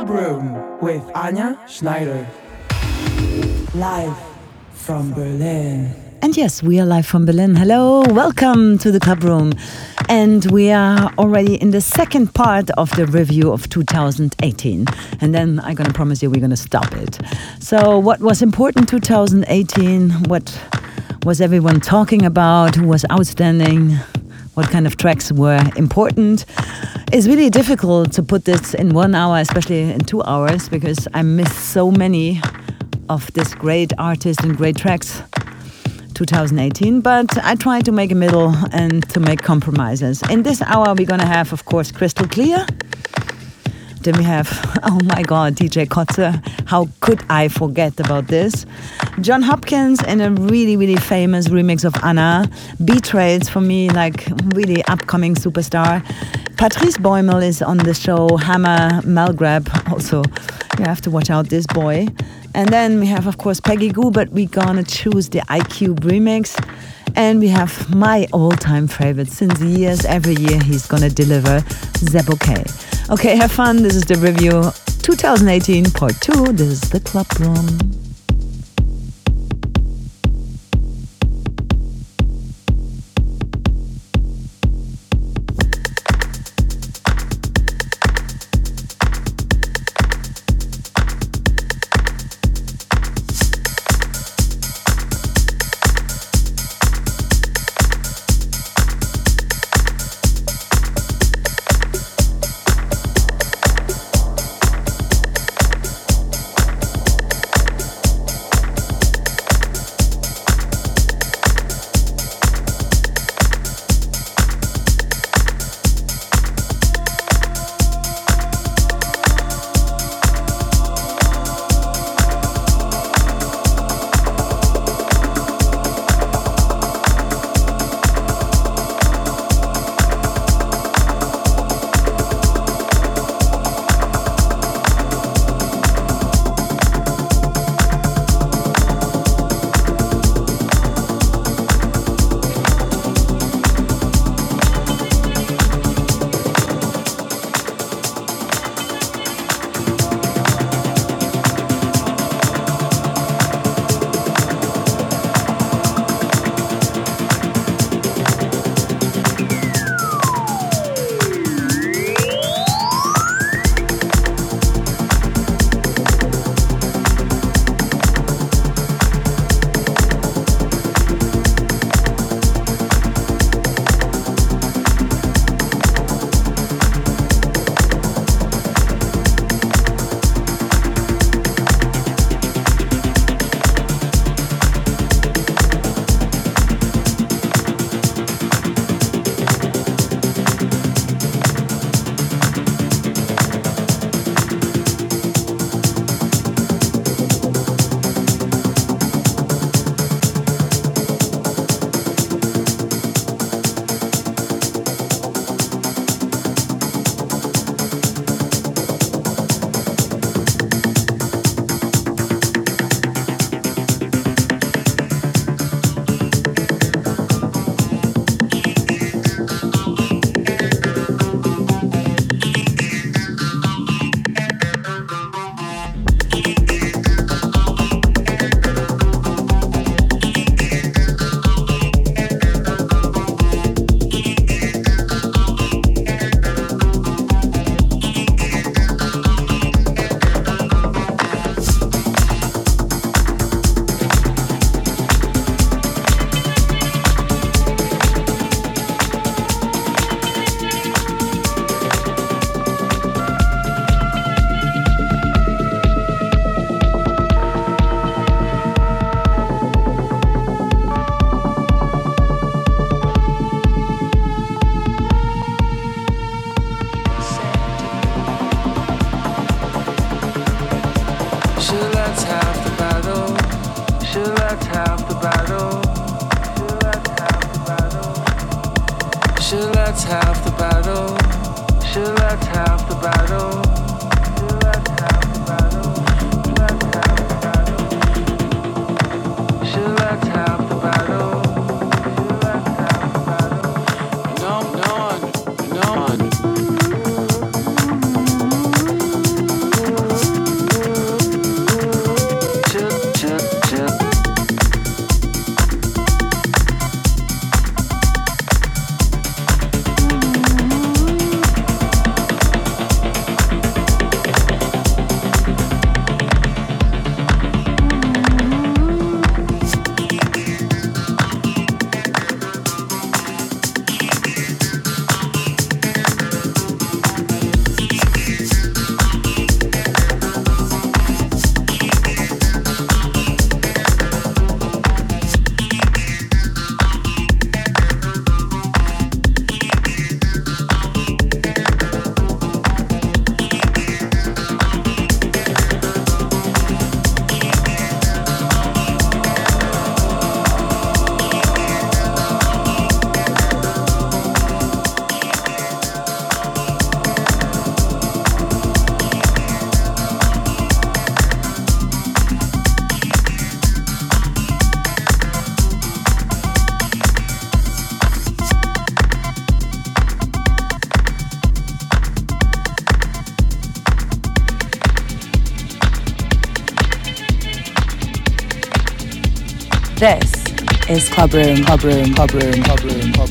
Club Room with Anja Schneider. Live from Berlin. And yes, we are live from Berlin. Hello, welcome to the club room. And we are already in the second part of the review of 2018. And then I'm going to promise you we're going to stop it. So, what was important 2018? What was everyone talking about? Who was outstanding? What kind of tracks were important? It's really difficult to put this in one hour, especially in two hours, because I miss so many of this great artist and great tracks 2018 but i try to make a middle and to make compromises. In this hour we're gonna have of course crystal clear then we have, oh my God, DJ Koze. How could I forget about this? Jon Hopkins in a really, really famous remix of Anna. Betrayed for me, like really upcoming superstar. Patrice Baumel is on the show. Hammer Malgrab. Also, you have to watch out this boy. And then we have, of course, Peggy Gou, but we're gonna choose the iCube remix. And we have my all time favorite since years, every year he's gonna deliver Zeb OK. Okay, have fun. This is the review 2018 part 2. This is the club room. Club Room, Club Room, Club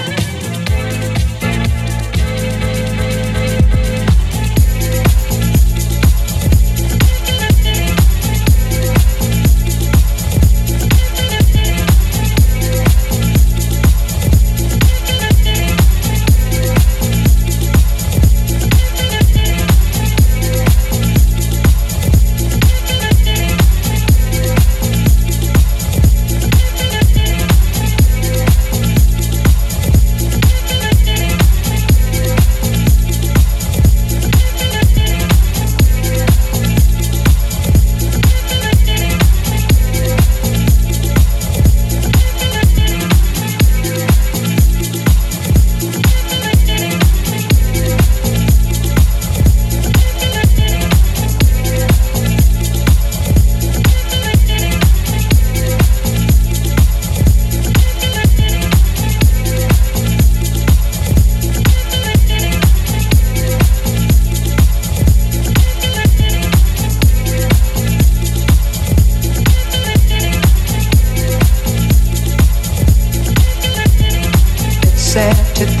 Sad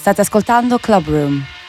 State ascoltando Club Room.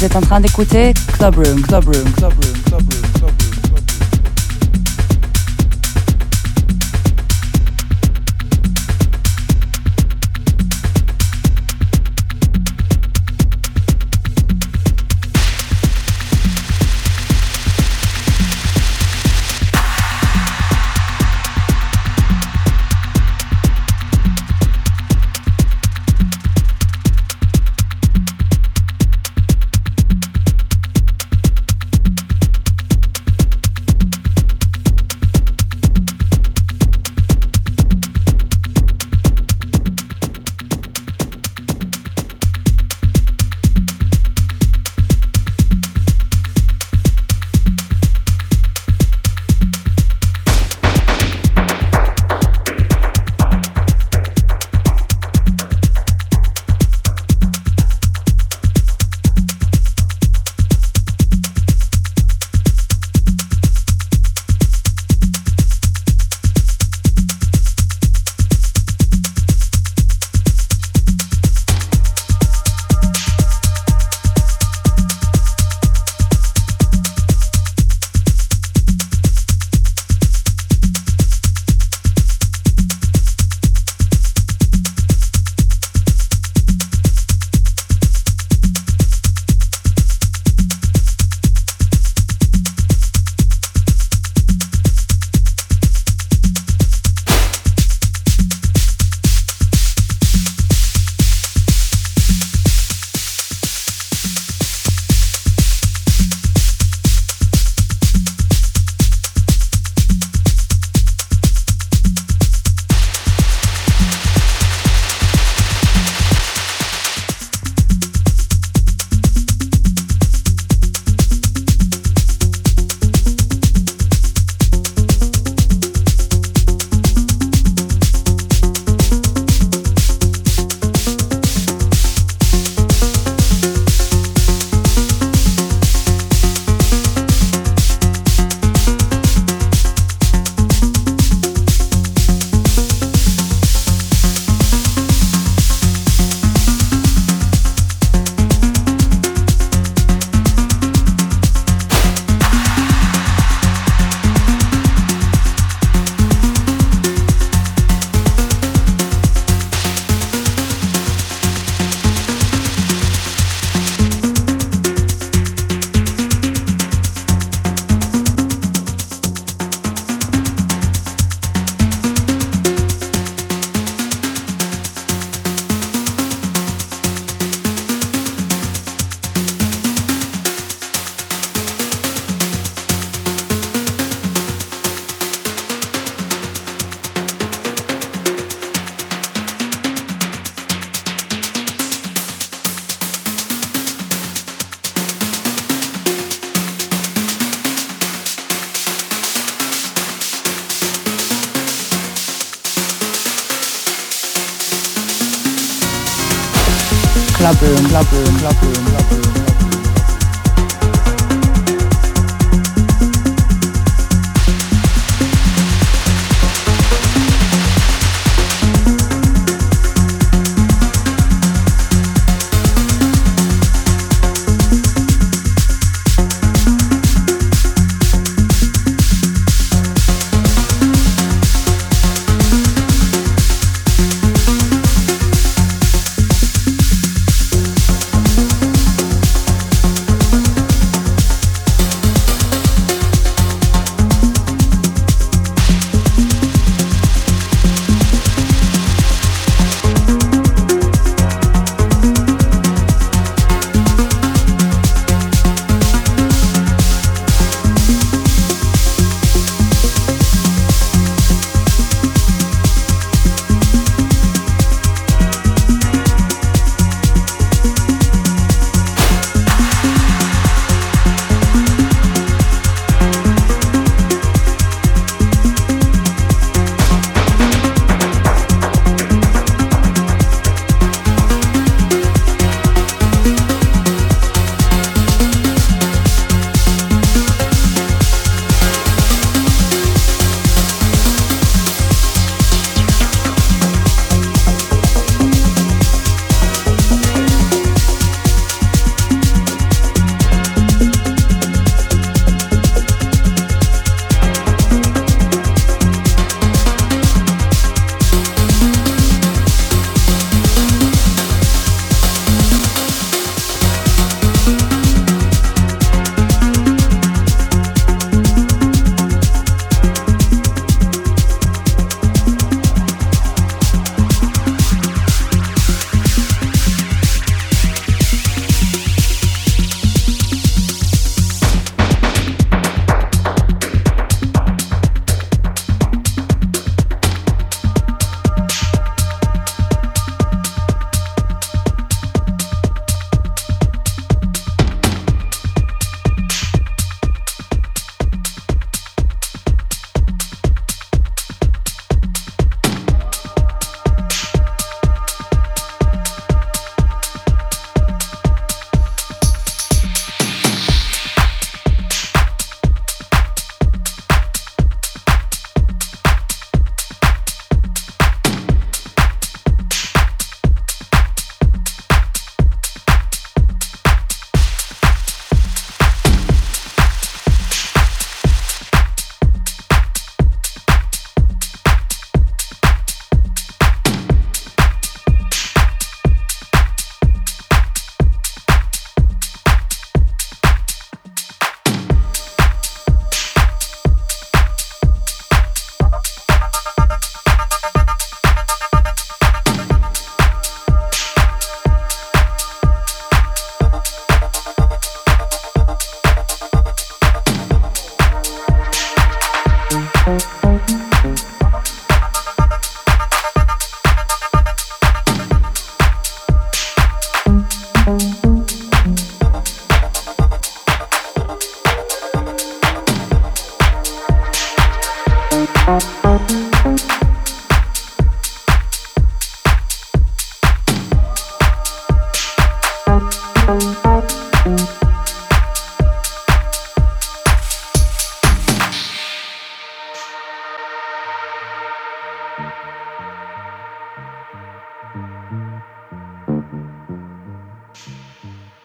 Vous êtes en train d'écouter Club Room, Club Room, Club Room, Club Room.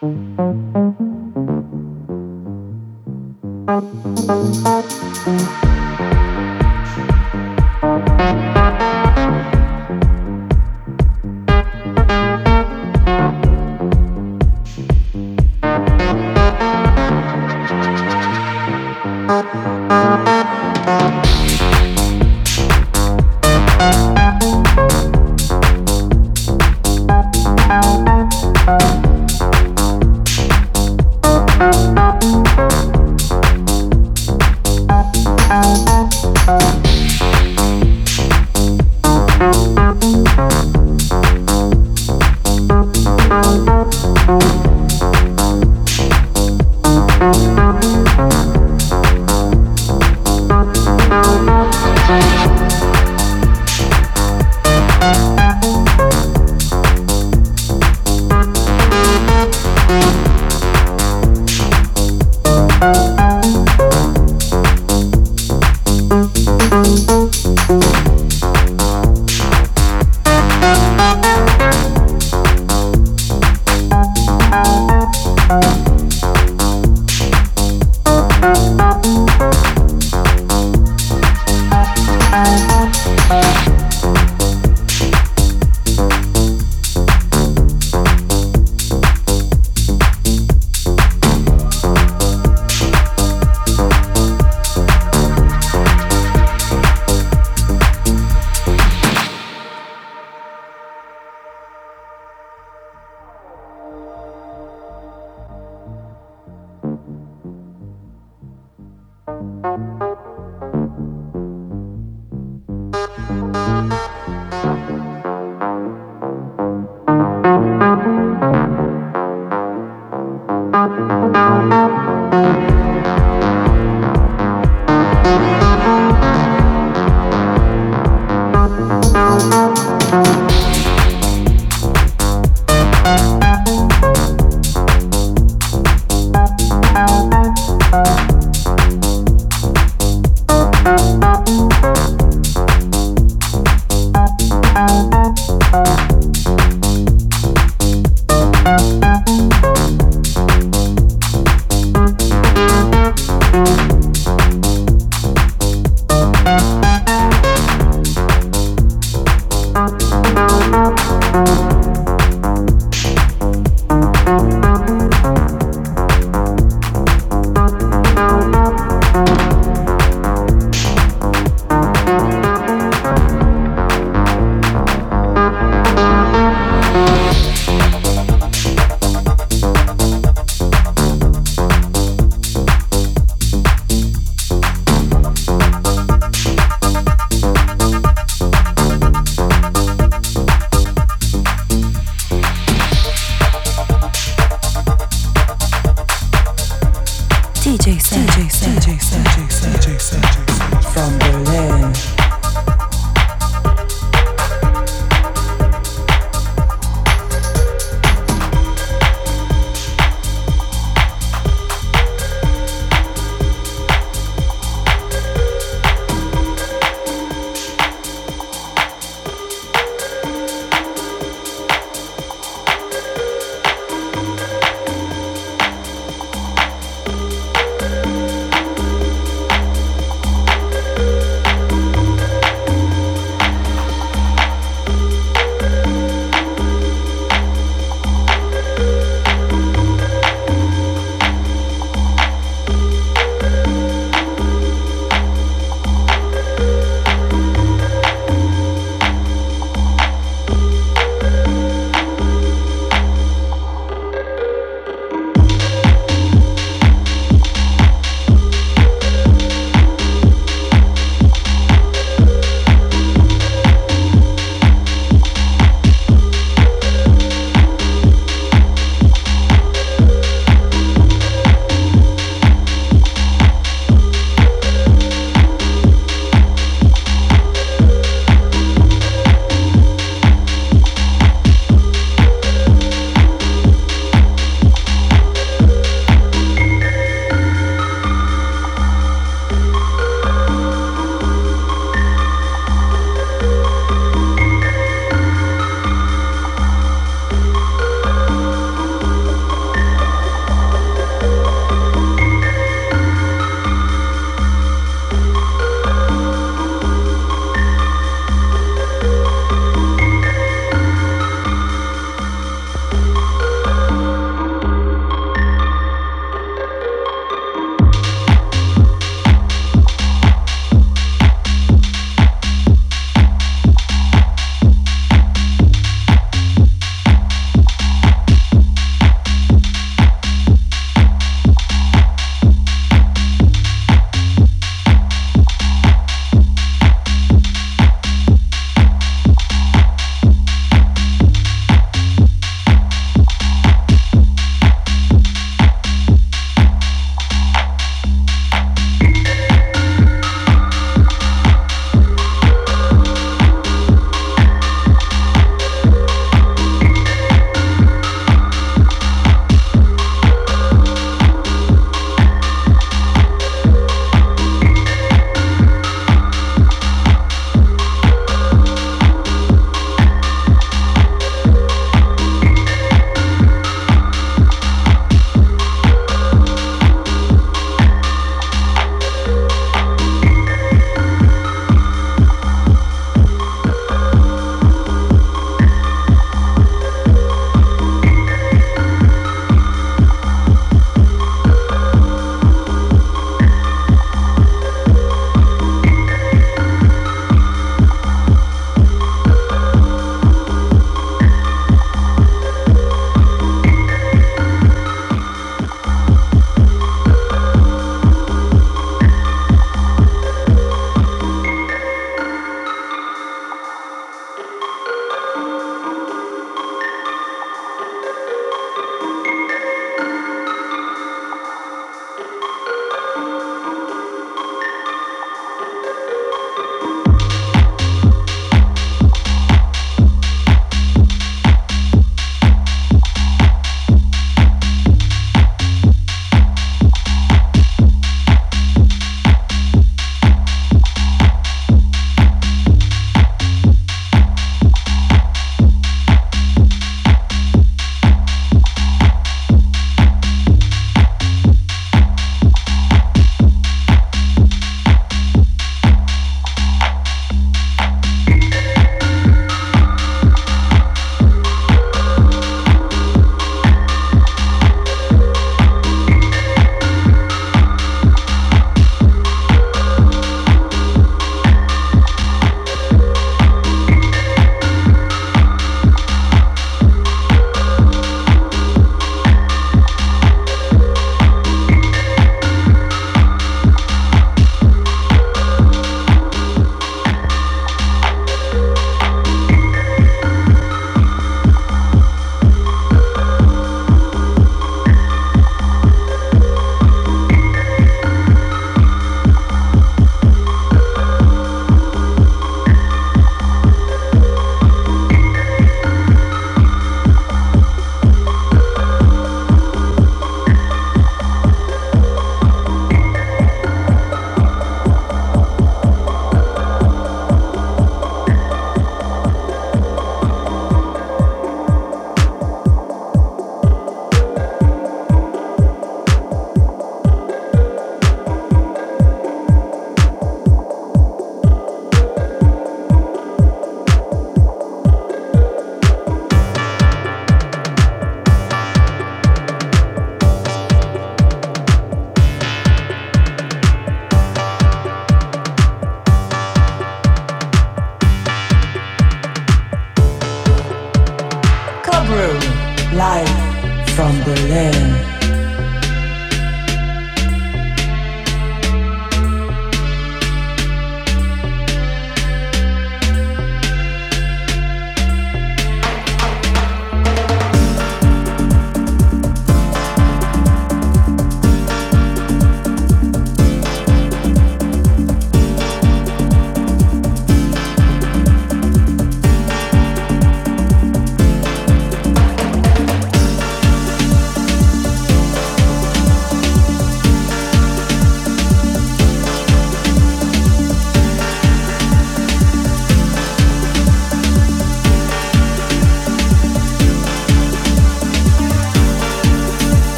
Thank you. Bye.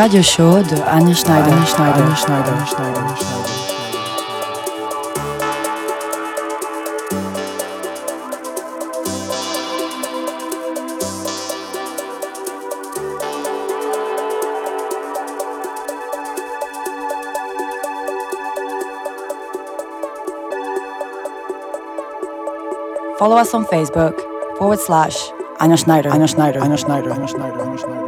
Radio show de Anja Schneider. Anja Schneider. Anja Schneider. Anja Schneider. Anja Schneider. Follow us on Facebook forward slash Anja Schneider. Anja Schneider. Anja Schneider. Anja Schneider. Anja Schneider.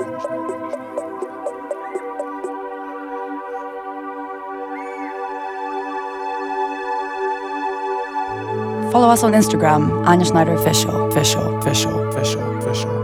Follow us on Instagram, Anja Schneider. Official. Official. Official. Official. Official.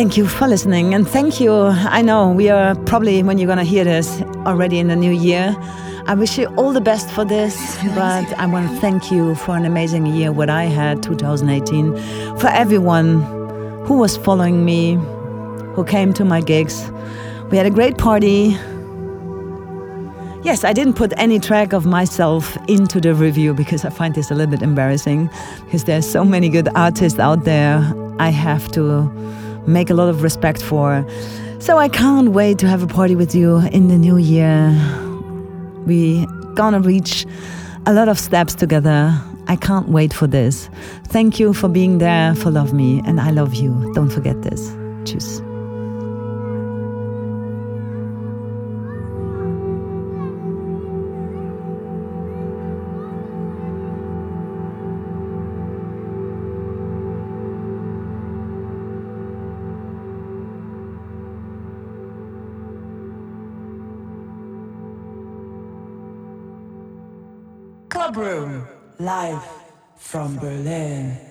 Thank you for listening and thank you. I know we are probably, when you're going to hear this, already in the new year. I wish you all the best for this, but I want to thank you for an amazing year, what I had, 2018. For everyone who was following me, who came to my gigs. We had a great party. Yes, I didn't put any track of myself into the review because I find this a little bit embarrassing because there's so many good artists out there I have to make a lot of respect for. So I can't wait to have a party with you in the new year. We gonna reach a lot of steps together. I can't wait for this. Thank you for being there, for love me, and I love you. Don't forget this. Tschüss. Room, live from Berlin.